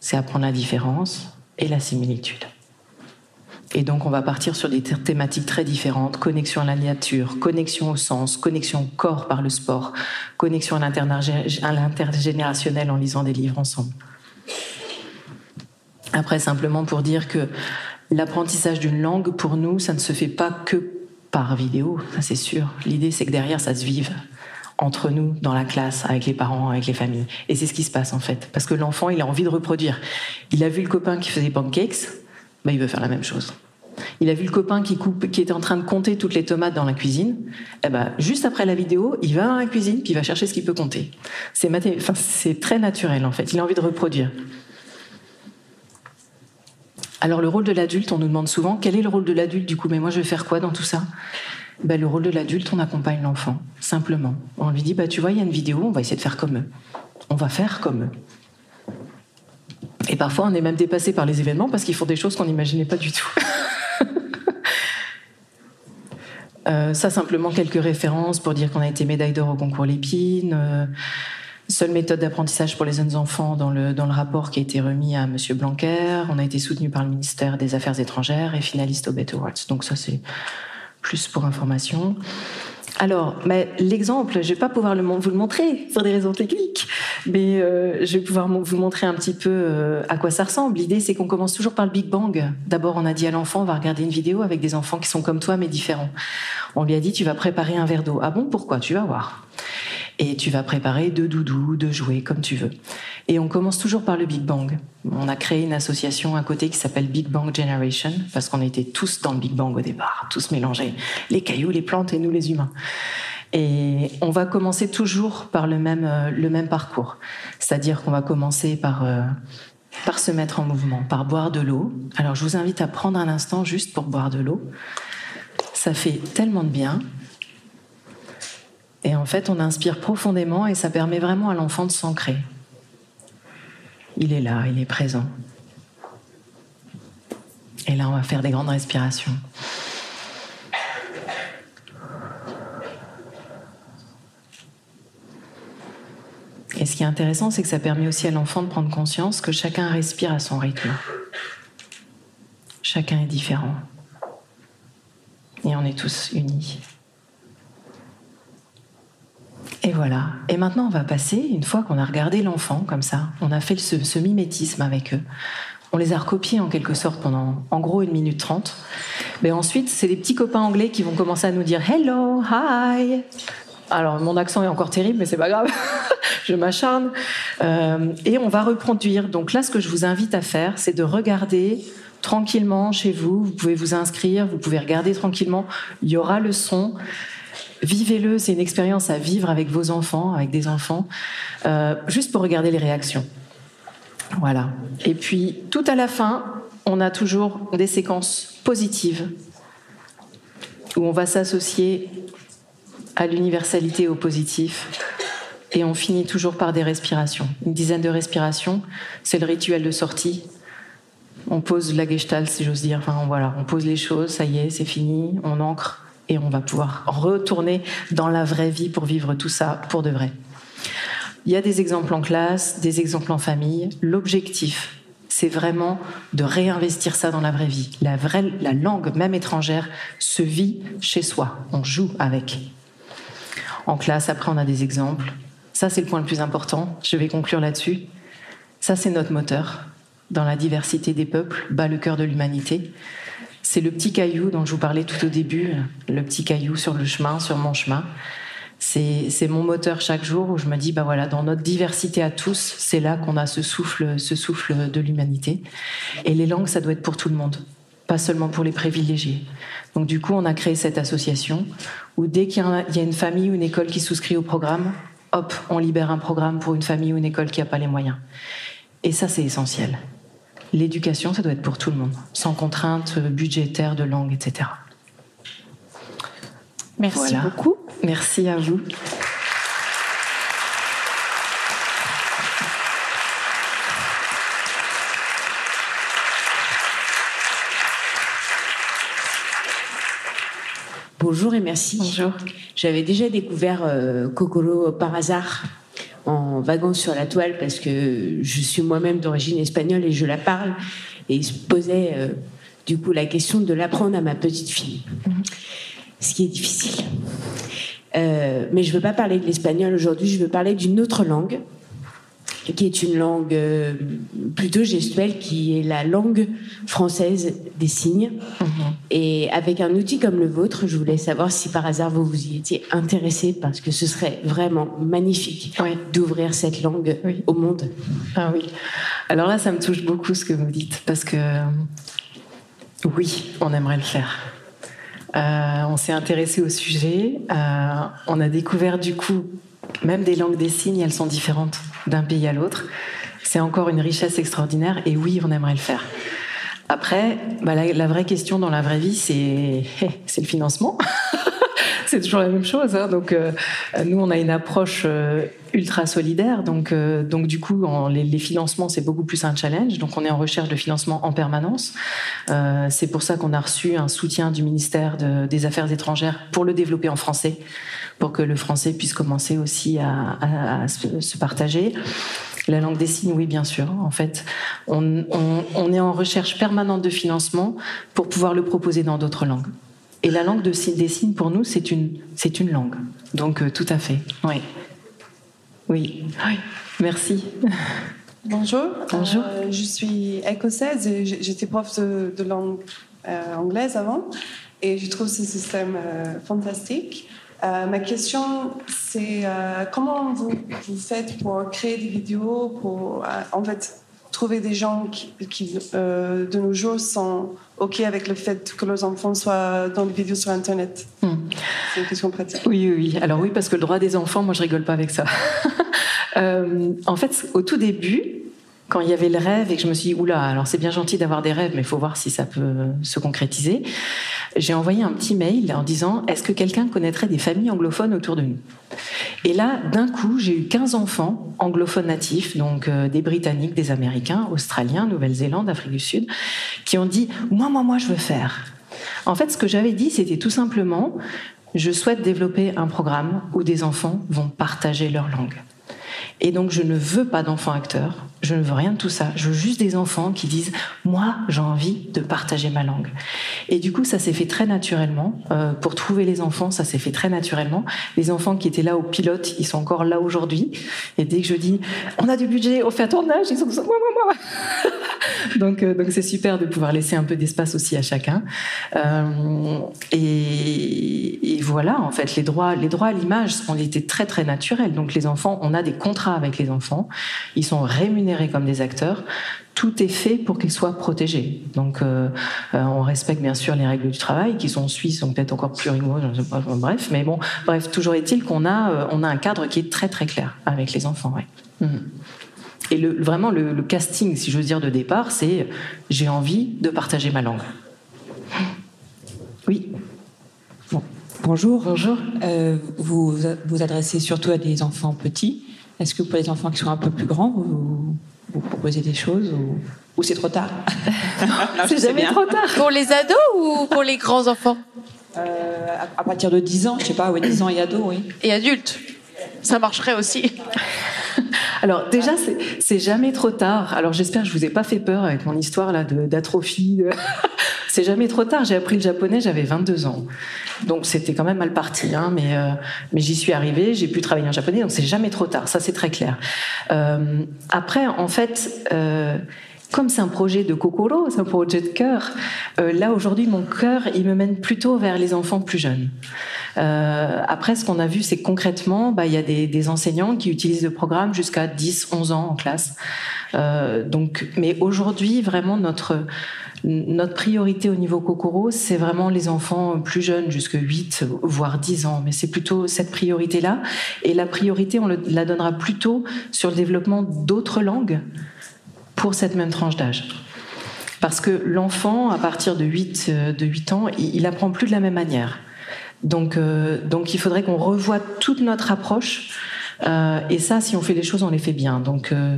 C'est apprendre la différence et la similitude. Et donc, on va partir sur des thématiques très différentes connexion à la nature, connexion au sens, connexion au corps par le sport, connexion à l'intergénérationnel en lisant des livres ensemble. Après, simplement pour dire que l'apprentissage d'une langue, pour nous, ça ne se fait pas que par vidéo, ça c'est sûr. L'idée, c'est que derrière, ça se vive entre nous, dans la classe, avec les parents, avec les familles. Et c'est ce qui se passe en fait. Parce que l'enfant, il a envie de reproduire. Il a vu le copain qui faisait pancakes, bah, il veut faire la même chose. Il a vu le copain qui, coupe, qui était en train de compter toutes les tomates dans la cuisine. Eh ben, juste après la vidéo, il va dans la cuisine puis il va chercher ce qu'il peut compter. C'est très naturel en fait. Il a envie de reproduire. Alors le rôle de l'adulte, on nous demande souvent quel est le rôle de l'adulte du coup? Mais moi, je vais faire quoi dans tout ça? Ben, le rôle de l'adulte, on accompagne l'enfant simplement. On lui dit bah tu vois, il y a une vidéo, on va essayer de faire comme eux. On va faire comme eux. Et parfois, on est même dépassé par les événements parce qu'ils font des choses qu'on n'imaginait pas du tout. Euh, ça, simplement quelques références pour dire qu'on a été médaille d'or au concours Lépine. Euh, seule méthode d'apprentissage pour les jeunes enfants dans le, dans le rapport qui a été remis à Monsieur Blanquer. On a été soutenu par le ministère des Affaires étrangères et finaliste au Better Awards. Donc ça, c'est plus pour information. Alors, l'exemple, je vais pas pouvoir le, vous le montrer pour des raisons techniques, mais euh, je vais pouvoir vous montrer un petit peu euh, à quoi ça ressemble. L'idée, c'est qu'on commence toujours par le Big Bang. D'abord, on a dit à l'enfant, on va regarder une vidéo avec des enfants qui sont comme toi, mais différents. On lui a dit, tu vas préparer un verre d'eau. Ah bon, pourquoi? Tu vas voir et tu vas préparer deux doudous, deux jouets, comme tu veux. Et on commence toujours par le Big Bang. On a créé une association à côté qui s'appelle Big Bang Generation, parce qu'on était tous dans le Big Bang au départ, tous mélangés, les cailloux, les plantes et nous les humains. Et on va commencer toujours par le même, euh, le même parcours. C'est-à-dire qu'on va commencer par, euh, par se mettre en mouvement, par boire de l'eau. Alors je vous invite à prendre un instant juste pour boire de l'eau. Ça fait tellement de bien. Et en fait, on inspire profondément et ça permet vraiment à l'enfant de s'ancrer. Il est là, il est présent. Et là, on va faire des grandes respirations. Et ce qui est intéressant, c'est que ça permet aussi à l'enfant de prendre conscience que chacun respire à son rythme. Chacun est différent. Et on est tous unis. Et voilà. Et maintenant, on va passer, une fois qu'on a regardé l'enfant comme ça, on a fait ce, mimétisme avec eux, on les a recopiés en quelque sorte pendant en gros une minute trente. Mais ensuite, c'est les petits copains anglais qui vont commencer à nous dire hello, hi. Alors mon accent est encore terrible, mais c'est pas grave, je m'acharne. Euh, et on va reproduire. Donc là, ce que je vous invite à faire, c'est de regarder tranquillement chez vous. Vous pouvez vous inscrire, vous pouvez regarder tranquillement. Il y aura le son. Vivez-le, c'est une expérience à vivre avec vos enfants, avec des enfants, euh, juste pour regarder les réactions. Voilà. Et puis, tout à la fin, on a toujours des séquences positives où on va s'associer à l'universalité, au positif, et on finit toujours par des respirations. Une dizaine de respirations, c'est le rituel de sortie. On pose la gestalt, si j'ose dire. Enfin, voilà, on pose les choses, ça y est, c'est fini, on ancre et on va pouvoir retourner dans la vraie vie pour vivre tout ça pour de vrai. Il y a des exemples en classe, des exemples en famille. L'objectif, c'est vraiment de réinvestir ça dans la vraie vie. La, vraie, la langue, même étrangère, se vit chez soi. On joue avec. En classe, après, on a des exemples. Ça, c'est le point le plus important. Je vais conclure là-dessus. Ça, c'est notre moteur. Dans la diversité des peuples, bat le cœur de l'humanité. C'est le petit caillou dont je vous parlais tout au début, le petit caillou sur le chemin, sur mon chemin. C'est mon moteur chaque jour où je me dis, bah voilà, dans notre diversité à tous, c'est là qu'on a ce souffle, ce souffle de l'humanité. Et les langues, ça doit être pour tout le monde, pas seulement pour les privilégiés. Donc du coup, on a créé cette association où dès qu'il y, a une famille ou une école qui souscrit au programme, hop, on libère un programme pour une famille ou une école qui n'a pas les moyens. Et ça, c'est essentiel. L'éducation, ça doit être pour tout le monde, sans contrainte budgétaire, de langue, etc. Merci beaucoup. Merci à vous. Bonjour et merci. Bonjour. J'avais déjà découvert euh, Kokoro par hasard en vaguant sur la toile parce que je suis moi-même d'origine espagnole et je la parle. Et il se posait euh, du coup la question de l'apprendre à ma petite fille, ce qui est difficile. Euh, mais je ne veux pas parler de l'espagnol aujourd'hui, je veux parler d'une autre langue qui est une langue euh, plutôt gestuelle, qui est la langue française des signes. Mhm. Et avec un outil comme le vôtre, je voulais savoir si par hasard vous vous y étiez intéressé, parce que ce serait vraiment magnifique d'ouvrir cette langue au monde. Ah oui. Alors là, ça me touche beaucoup ce que vous dites, parce que oui, on aimerait le faire. Euh, on s'est intéressé au sujet. Euh, on a découvert du coup, même des langues des signes, elles sont différentes d'un pays à l'autre. C'est encore une richesse extraordinaire et oui, on aimerait le faire. Après, bah, la, vraie question dans la vraie vie, c'est le financement. c'est toujours la même chose. Hein. Donc, euh, nous, on a une approche euh, ultra solidaire. Donc, euh, donc du coup, les, financements, c'est beaucoup plus un challenge. Donc, on est en recherche de financement en permanence. c'est pour ça qu'on a reçu un soutien du ministère des Affaires étrangères pour le développer en français pour que le français puisse commencer aussi à, se, partager. La langue des signes, oui, bien sûr. En fait, on, est en recherche permanente de financement pour pouvoir le proposer dans d'autres langues. Et la langue de, des signes, pour nous, c'est une, c'est une langue. Donc, euh, tout à fait. Oui. Oui. oui. Merci. Bonjour. Bonjour. Euh, je suis écossaise et j'étais prof de, langue euh, anglaise avant. Et je trouve ce système fantastique. Euh, ma question, c'est euh, comment vous, vous, faites pour créer des vidéos, pour euh, en fait trouver des gens qui, de nos jours sont OK avec le fait que leurs enfants soient dans des vidéos sur Internet hmm. C'est une question pratique. Oui, oui, oui. Alors oui, parce que le droit des enfants, moi, je rigole pas avec ça. en fait, au tout début, quand il y avait le rêve et que je me suis dit, oula, alors c'est bien gentil d'avoir des rêves, mais il faut voir si ça peut se concrétiser, j'ai envoyé un petit mail en disant, est-ce que quelqu'un connaîtrait des familles anglophones autour de nous? Et là, d'un coup, j'ai eu 15 enfants anglophones natifs, donc euh, des Britanniques, des Américains, Australiens, Nouvelle-Zélande, Afrique du Sud, qui ont dit, moi, moi, moi, je veux faire. En fait, ce que j'avais dit, c'était tout simplement, je souhaite développer un programme où des enfants vont partager leur langue. Et donc, je ne veux pas d'enfants acteurs, je ne veux rien de tout ça. Je veux juste des enfants qui disent Moi, j'ai envie de partager ma langue. Et du coup, ça s'est fait très naturellement. Euh, pour trouver les enfants, ça s'est fait très naturellement. Les enfants qui étaient là au pilote, ils sont encore là aujourd'hui. Et dès que je dis On a du budget, on fait un tournage, ils sont moi, moi, moi. donc, euh, donc c'est super de pouvoir laisser un peu d'espace aussi à chacun. Euh, et, voilà, en fait, les droits, les droits à l'image ont été très très naturels. Donc les enfants, on a des contrats avec les enfants, ils sont rémunérés comme des acteurs tout est fait pour qu'ils soient protégés. Donc, euh, euh, on respecte bien sûr les règles du travail, qui sont suisses, sont peut-être encore plus rigoureuses, je sais pas, bref. Mais bon, bref, toujours est-il qu'on a, euh, on a un cadre qui est très très clair avec les enfants. Ouais. Mhm. Et le, vraiment, le, le, casting, si veux dire, de départ, c'est j'ai envie de partager ma langue. Oui. Bon. Bonjour. Bonjour. Euh, vous vous adressez surtout à des enfants petits. Est-ce que pour les enfants qui sont un peu plus grands, vous, vous proposez des choses ou, ou c'est trop tard C'est jamais trop tard. Pour les ados ou pour les grands enfants euh, à, à, partir de 10 ans, je sais pas, ouais, 10 ans et ados, oui. Et adultes ça marcherait aussi. Alors déjà, c'est jamais trop tard. Alors j'espère que je vous ai pas fait peur avec mon histoire là d'atrophie. C'est jamais trop tard. J'ai appris le japonais, j'avais 22 ans. Donc c'était quand même mal parti, hein, mais, euh, mais j'y suis arrivée, j'ai pu travailler en japonais, donc c'est jamais trop tard, ça c'est très clair. Euh, après, en fait, euh, comme c'est un projet de Kokoro, c'est un projet de cœur, euh, là aujourd'hui mon cœur il me mène plutôt vers les enfants plus jeunes. Euh, après ce qu'on a vu c'est concrètement, bah, il y a des, enseignants qui utilisent le programme jusqu'à 10, 11 ans en classe. Euh, donc, mais aujourd'hui vraiment notre notre priorité au niveau Kokoro, c'est vraiment les enfants plus jeunes, jusque 8, voire 10 ans. Mais c'est plutôt cette priorité-là. Et la priorité, on la donnera plutôt sur le développement d'autres langues pour cette même tranche d'âge. Parce que l'enfant, à partir de 8, de 8 ans, il, apprend plus de la même manière. Donc, euh, donc il faudrait qu'on revoie toute notre approche. Euh, et ça, si on fait les choses, on les fait bien. Donc, euh,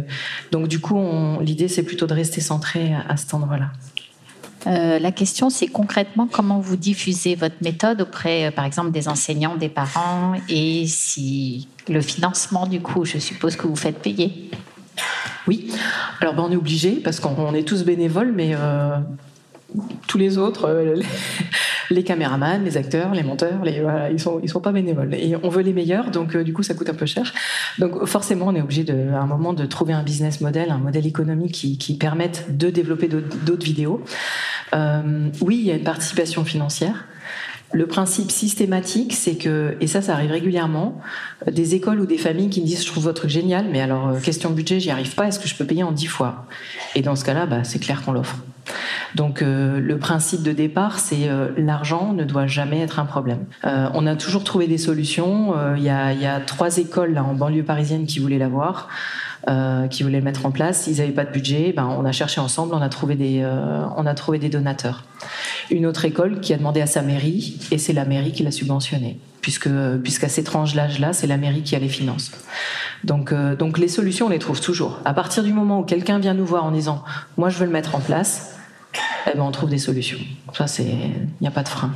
donc du coup, l'idée, c'est plutôt de rester centré à, cet endroit-là. Euh, la question, c'est concrètement comment vous diffusez votre méthode auprès, euh, par exemple, des enseignants, des parents, et si le financement, du coup, je suppose que vous faites payer? Oui. Alors, ben, on est obligé parce qu'on est tous bénévoles, mais euh, tous les autres, euh, les, caméramans, les acteurs, les monteurs, ils sont ils sont pas bénévoles. Et on veut les meilleurs, donc euh, du coup, ça coûte un peu cher. Donc forcément, on est obligé à un moment de trouver un business model, un modèle économique qui, qui permette de développer d'autres vidéos. Oui, il y a une participation financière. Le principe systématique, c'est que, et ça, ça arrive régulièrement, des écoles ou des familles qui me disent Je trouve votre truc génial, mais alors, euh, question budget, j'y arrive pas, est-ce que je peux payer en dix fois? Et dans ce cas-là, bah, c'est clair qu'on l'offre. Donc, euh, le principe de départ, c'est euh, l'argent ne doit jamais être un problème. Euh, on a toujours trouvé des solutions. Il y, a, y, a, trois écoles là, en banlieue parisienne qui voulaient l'avoir. Euh, qui voulaient le mettre en place. Ils n'avaient pas de budget. Ben, on a cherché ensemble, on a trouvé des, euh, on a trouvé des donateurs. Une autre école qui a demandé à sa mairie, et c'est la mairie qui l'a subventionné, puisque puisqu'à ces tranches d'âge-là, c'est la mairie qui a les finances. Donc, euh, donc les solutions, on les trouve toujours. À partir du moment où quelqu'un vient nous voir en disant, moi je veux le mettre en place, eh ben, on trouve des solutions. Ça, c'est, il n'y a pas de frein.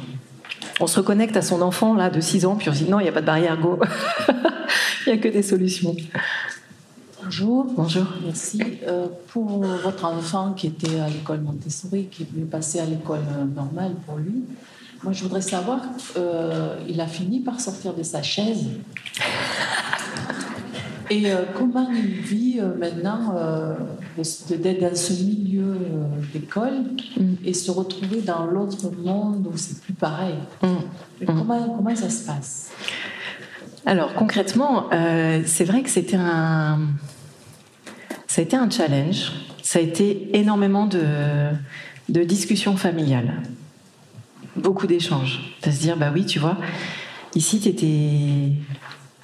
On se reconnecte à son enfant là de 6 ans, puis on se dit non, il n'y a pas de barrière, go. Il n'y a que des solutions. Bonjour. Bonjour. Merci. Euh, pour votre enfant qui était à l'école Montessori, qui voulait passer à l'école normale pour lui, moi je voudrais savoir, euh, il a fini par sortir de sa chaise. Et euh, comment il vit maintenant d'être dans ce milieu d'école mm. et se retrouver dans l'autre monde où c'est plus pareil? Mm. Mm. Comment, comment ça se passe? Alors concrètement, euh, c'est vrai que c'était un, ça a été un challenge. Ça a été énormément de, discussions familiales, beaucoup d'échanges. De se dire, bah oui, tu vois, ici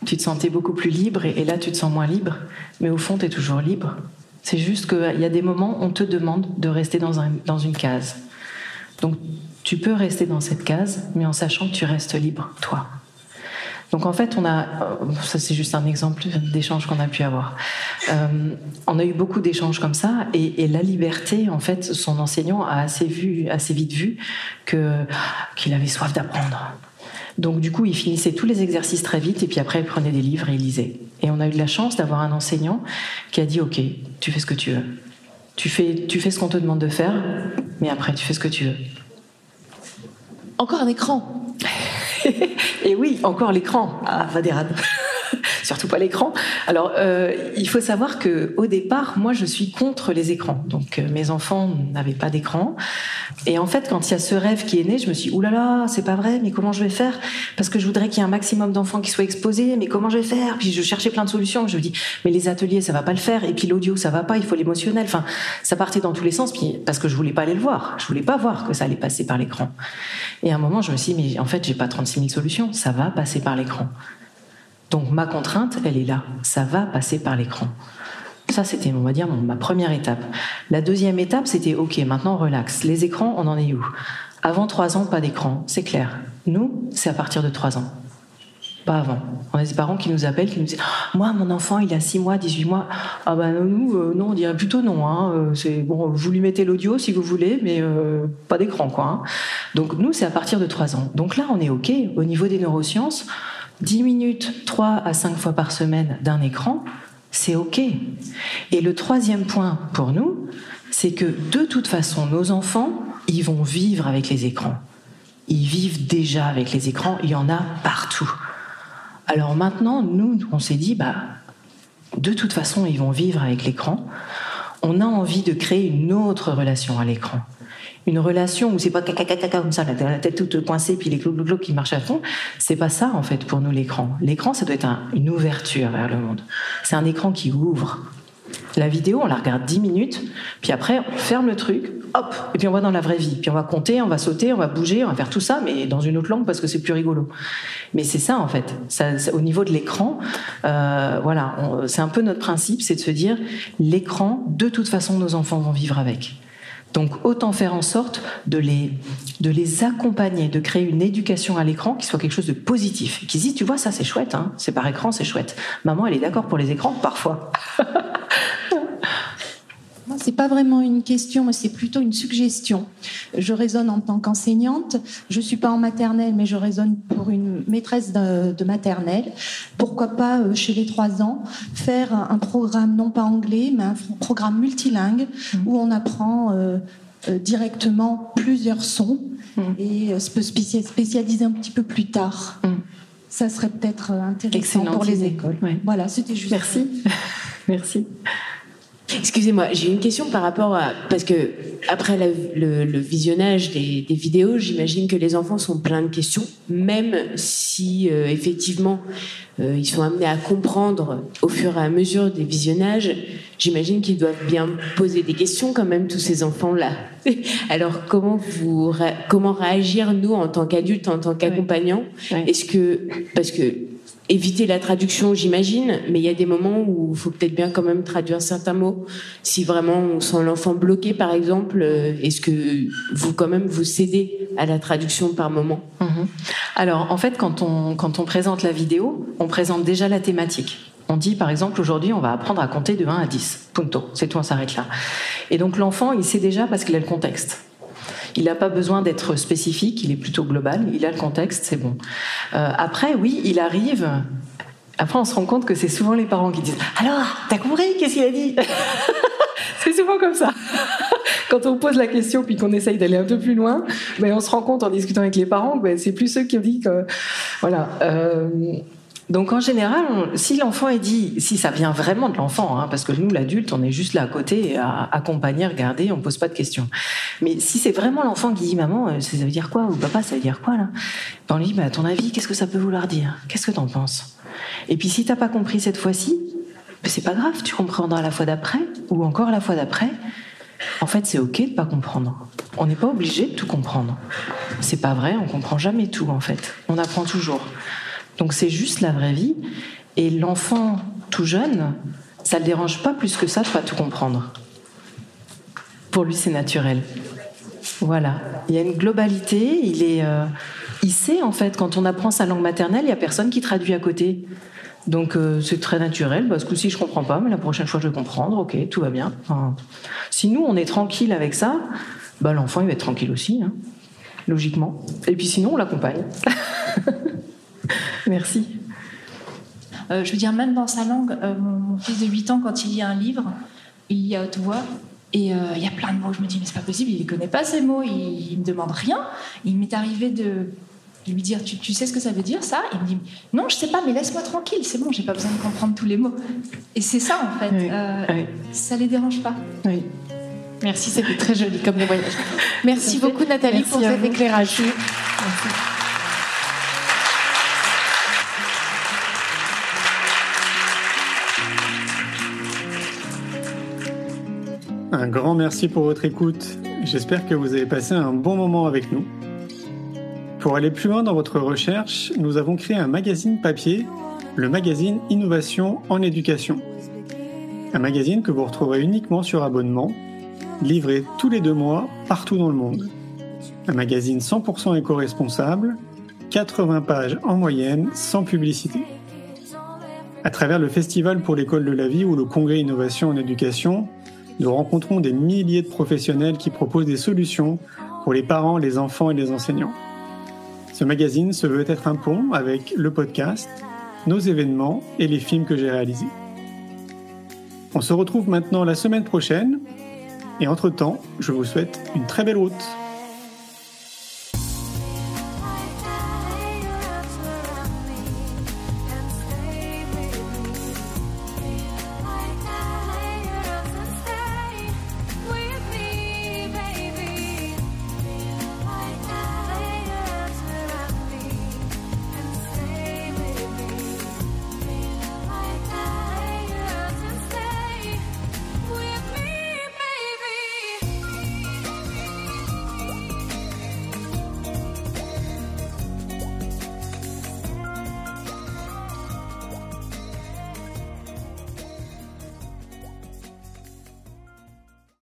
tu te sentais beaucoup plus libre et, là tu te sens moins libre, mais au fond tu es toujours libre. C'est juste qu'il y a des moments où on te demande de rester dans une case. Donc tu peux rester dans cette case, mais en sachant que tu restes libre, toi. Donc en fait, on a, ça c'est juste un exemple d'échange qu'on a pu avoir. Euh, on a eu beaucoup d'échanges comme ça, et, et, la liberté, en fait, son enseignant a assez vu, assez vite vu que qu'il avait soif d'apprendre. Donc du coup, il finissait tous les exercices très vite, et puis après, il prenait des livres et il lisait. Et on a eu de la chance d'avoir un enseignant qui a dit OK, tu fais ce que tu veux, tu fais, tu fais ce qu'on te demande de faire, mais après, tu fais ce que tu veux. Encore un écran et oui, encore l'écran. Ah, Vadérad. Surtout pas l'écran. Alors, euh, il faut savoir que au départ, moi, je suis contre les écrans. Donc, euh, mes enfants n'avaient pas d'écran. Et en fait, quand il y a ce rêve qui est né, je me suis oulala, là là, c'est pas vrai, mais comment je vais faire? Parce que je voudrais qu'il y ait un maximum d'enfants qui soient exposés, mais comment je vais faire? Puis je cherchais plein de solutions. Je me dis, mais les ateliers, ça va pas le faire. Et puis l'audio, ça va pas. Il faut l'émotionnel. Enfin, ça partait dans tous les sens. Puis parce que je voulais pas aller le voir, je voulais pas voir que ça allait passer par l'écran. Et à un moment, je me suis dit, mais en fait, j'ai pas 36 000 solutions. Ça va passer par l'écran. Donc ma contrainte, elle est là. Ça va passer par l'écran. Ça, c'était, on va dire, ma première étape. La deuxième étape, c'était, OK, maintenant, relax. Les écrans, on en est où? Avant trois ans, pas d'écran, c'est clair. Nous, c'est à partir de trois ans. Pas avant. On a des parents qui nous appellent, qui nous disent Moi, mon enfant, il a 6 mois, 18 mois. Ah ben nous, euh, non, on dirait plutôt non. Hein. Euh, c'est bon, vous lui mettez l'audio si vous voulez, mais euh, pas d'écran, quoi. Hein. Donc nous, c'est à partir de 3 ans. Donc là, on est OK. Au niveau des neurosciences, 10 minutes, 3 à 5 fois par semaine d'un écran, c'est OK. Et le troisième point pour nous, c'est que de toute façon, nos enfants, ils vont vivre avec les écrans. Ils vivent déjà avec les écrans, il y en a partout. Alors maintenant, nous, on s'est dit, bah, de toute façon, ils vont vivre avec l'écran. On a envie de créer une autre relation à l'écran. Une relation où c'est pas caca comme ça, la tête toute coincée, puis les clous qui marchent à fond. C'est pas ça, en fait, pour nous, l'écran. L'écran, ça doit être une ouverture vers le monde. C'est un écran qui ouvre. La vidéo, on la regarde 10 minutes, puis après, on ferme le truc, hop, et puis on va dans la vraie vie. Puis on va compter, on va sauter, on va bouger, on va faire tout ça, mais dans une autre langue parce que c'est plus rigolo. Mais c'est ça, en fait. Ça, au niveau de l'écran, euh, voilà, c'est un peu notre principe, c'est de se dire, l'écran, de toute façon, nos enfants vont vivre avec. Donc autant faire en sorte de les, accompagner, de créer une éducation à l'écran qui soit quelque chose de positif. Qui disent, tu vois, ça c'est chouette, hein, c'est par écran, c'est chouette. Maman, elle est d'accord pour les écrans Parfois. C'est pas vraiment une question, mais c'est plutôt une suggestion. Je raisonne en tant qu'enseignante. Je suis pas en maternelle, mais je raisonne pour une maîtresse de, maternelle. Pourquoi pas euh, chez les trois ans faire un programme non pas anglais, mais un programme multilingue mmh. où on apprend euh, euh, directement plusieurs sons mmh. et se peut spécialiser un petit peu plus tard. Mmh. Ça serait peut-être intéressant pour les écoles. Voilà, c'était juste. Merci. Merci. Excusez-moi, j'ai une question par rapport à parce que après le, visionnage des, vidéos, j'imagine que les enfants sont pleins de questions, même si euh, effectivement euh, ils sont amenés à comprendre au fur et à mesure des visionnages. J'imagine qu'ils doivent bien poser des questions quand même tous ces enfants-là. Alors comment vous comment réagir nous en tant qu'adultes, en tant qu'accompagnants? Est-ce que parce que éviter la traduction, j'imagine, mais il y a des moments où il faut peut-être bien quand même traduire certains mots. Si vraiment on sent l'enfant bloqué, par exemple, euh, est-ce que vous quand même vous cédez à la traduction par moment? Mhm. Alors en fait, quand on, quand on présente la vidéo, on présente déjà la thématique. On dit par exemple aujourd'hui on va apprendre à compter de 1 à 10. Punto. C'est tout, on s'arrête là. Et donc l'enfant, il sait déjà parce qu'il a le contexte. Il n'a pas besoin d'être spécifique, il est plutôt global, il a le contexte, c'est bon. Euh, après, oui, il arrive. Après, on se rend compte que c'est souvent les parents qui disent Alors, t'as compris Qu'est-ce qu'il a dit? C'est souvent comme ça. Quand on pose la question puis qu'on essaye d'aller un peu plus loin, ben, on se rend compte en discutant avec les parents que ben, c'est plus ceux qui dit que. Voilà. Euh, donc en général, si l'enfant est dit, si ça vient vraiment de l'enfant, hein, parce que nous l'adulte, on est juste là à côté, à accompagner, regarder, on pose pas de questions. Mais si c'est vraiment l'enfant qui dit maman, euh, ça veut dire quoi ou papa, ça veut dire quoi là? Ben, On lui dit, à ton avis, qu'est-ce que ça peut vouloir dire? Qu'est-ce que t'en penses? Et puis si t'as pas compris cette fois-ci, ben, c'est pas grave, tu comprendras la fois d'après ou encore la fois d'après. En fait, c'est ok de pas comprendre. On n'est pas obligé de tout comprendre. C'est pas vrai, on comprend jamais tout en fait. On apprend toujours. Donc c'est juste la vraie vie. Et l'enfant tout jeune, ça ne le dérange pas plus que ça de pas tout comprendre. Pour lui, c'est naturel. Voilà. Il y a une globalité. Il est, euh, il sait en fait quand on apprend sa langue maternelle, il y a personne qui traduit à côté. Donc euh, c'est très naturel. Que si je comprends pas, mais la prochaine fois je vais comprendre. Ok, tout va bien. si nous on est tranquille avec ça, bah, l'enfant il va être tranquille aussi, hein, logiquement. Et puis sinon on l'accompagne. Merci. Euh, je veux dire, même dans sa langue, euh, mon, fils de 8 ans, quand il lit un livre, il lit à haute voix. Et euh, il y a plein de mots. Je me dis, mais c'est pas possible, il ne connaît pas ces mots, il, ne me demande rien. Il m'est arrivé de lui dire tu, tu, sais ce que ça veut dire ça? Il me dit non, je sais pas, mais laisse-moi tranquille, c'est bon, j'ai pas besoin de comprendre tous les mots. Et c'est ça en fait, Oui, euh, oui. ça les dérange pas. Oui. Merci, c'était très joli comme les voyages. Merci beaucoup Nathalie Merci pour cet éclairage. Un grand merci pour votre écoute. J'espère que vous avez passé un bon moment avec nous. Pour aller plus loin dans votre recherche, nous avons créé un magazine papier, le magazine Innovation en éducation. Un magazine que vous retrouverez uniquement sur abonnement, livré tous les deux mois partout dans le monde. Un magazine 100% éco-responsable, 80 pages en moyenne, sans publicité. À travers le Festival pour l'école de la vie ou le Congrès Innovation en éducation, nous rencontrons des milliers de professionnels qui proposent des solutions pour les parents, les enfants et les enseignants. Ce magazine se veut être un pont avec le podcast, nos événements et les films que j'ai réalisés. On se retrouve maintenant la semaine prochaine et entre-temps, je vous souhaite une très belle route.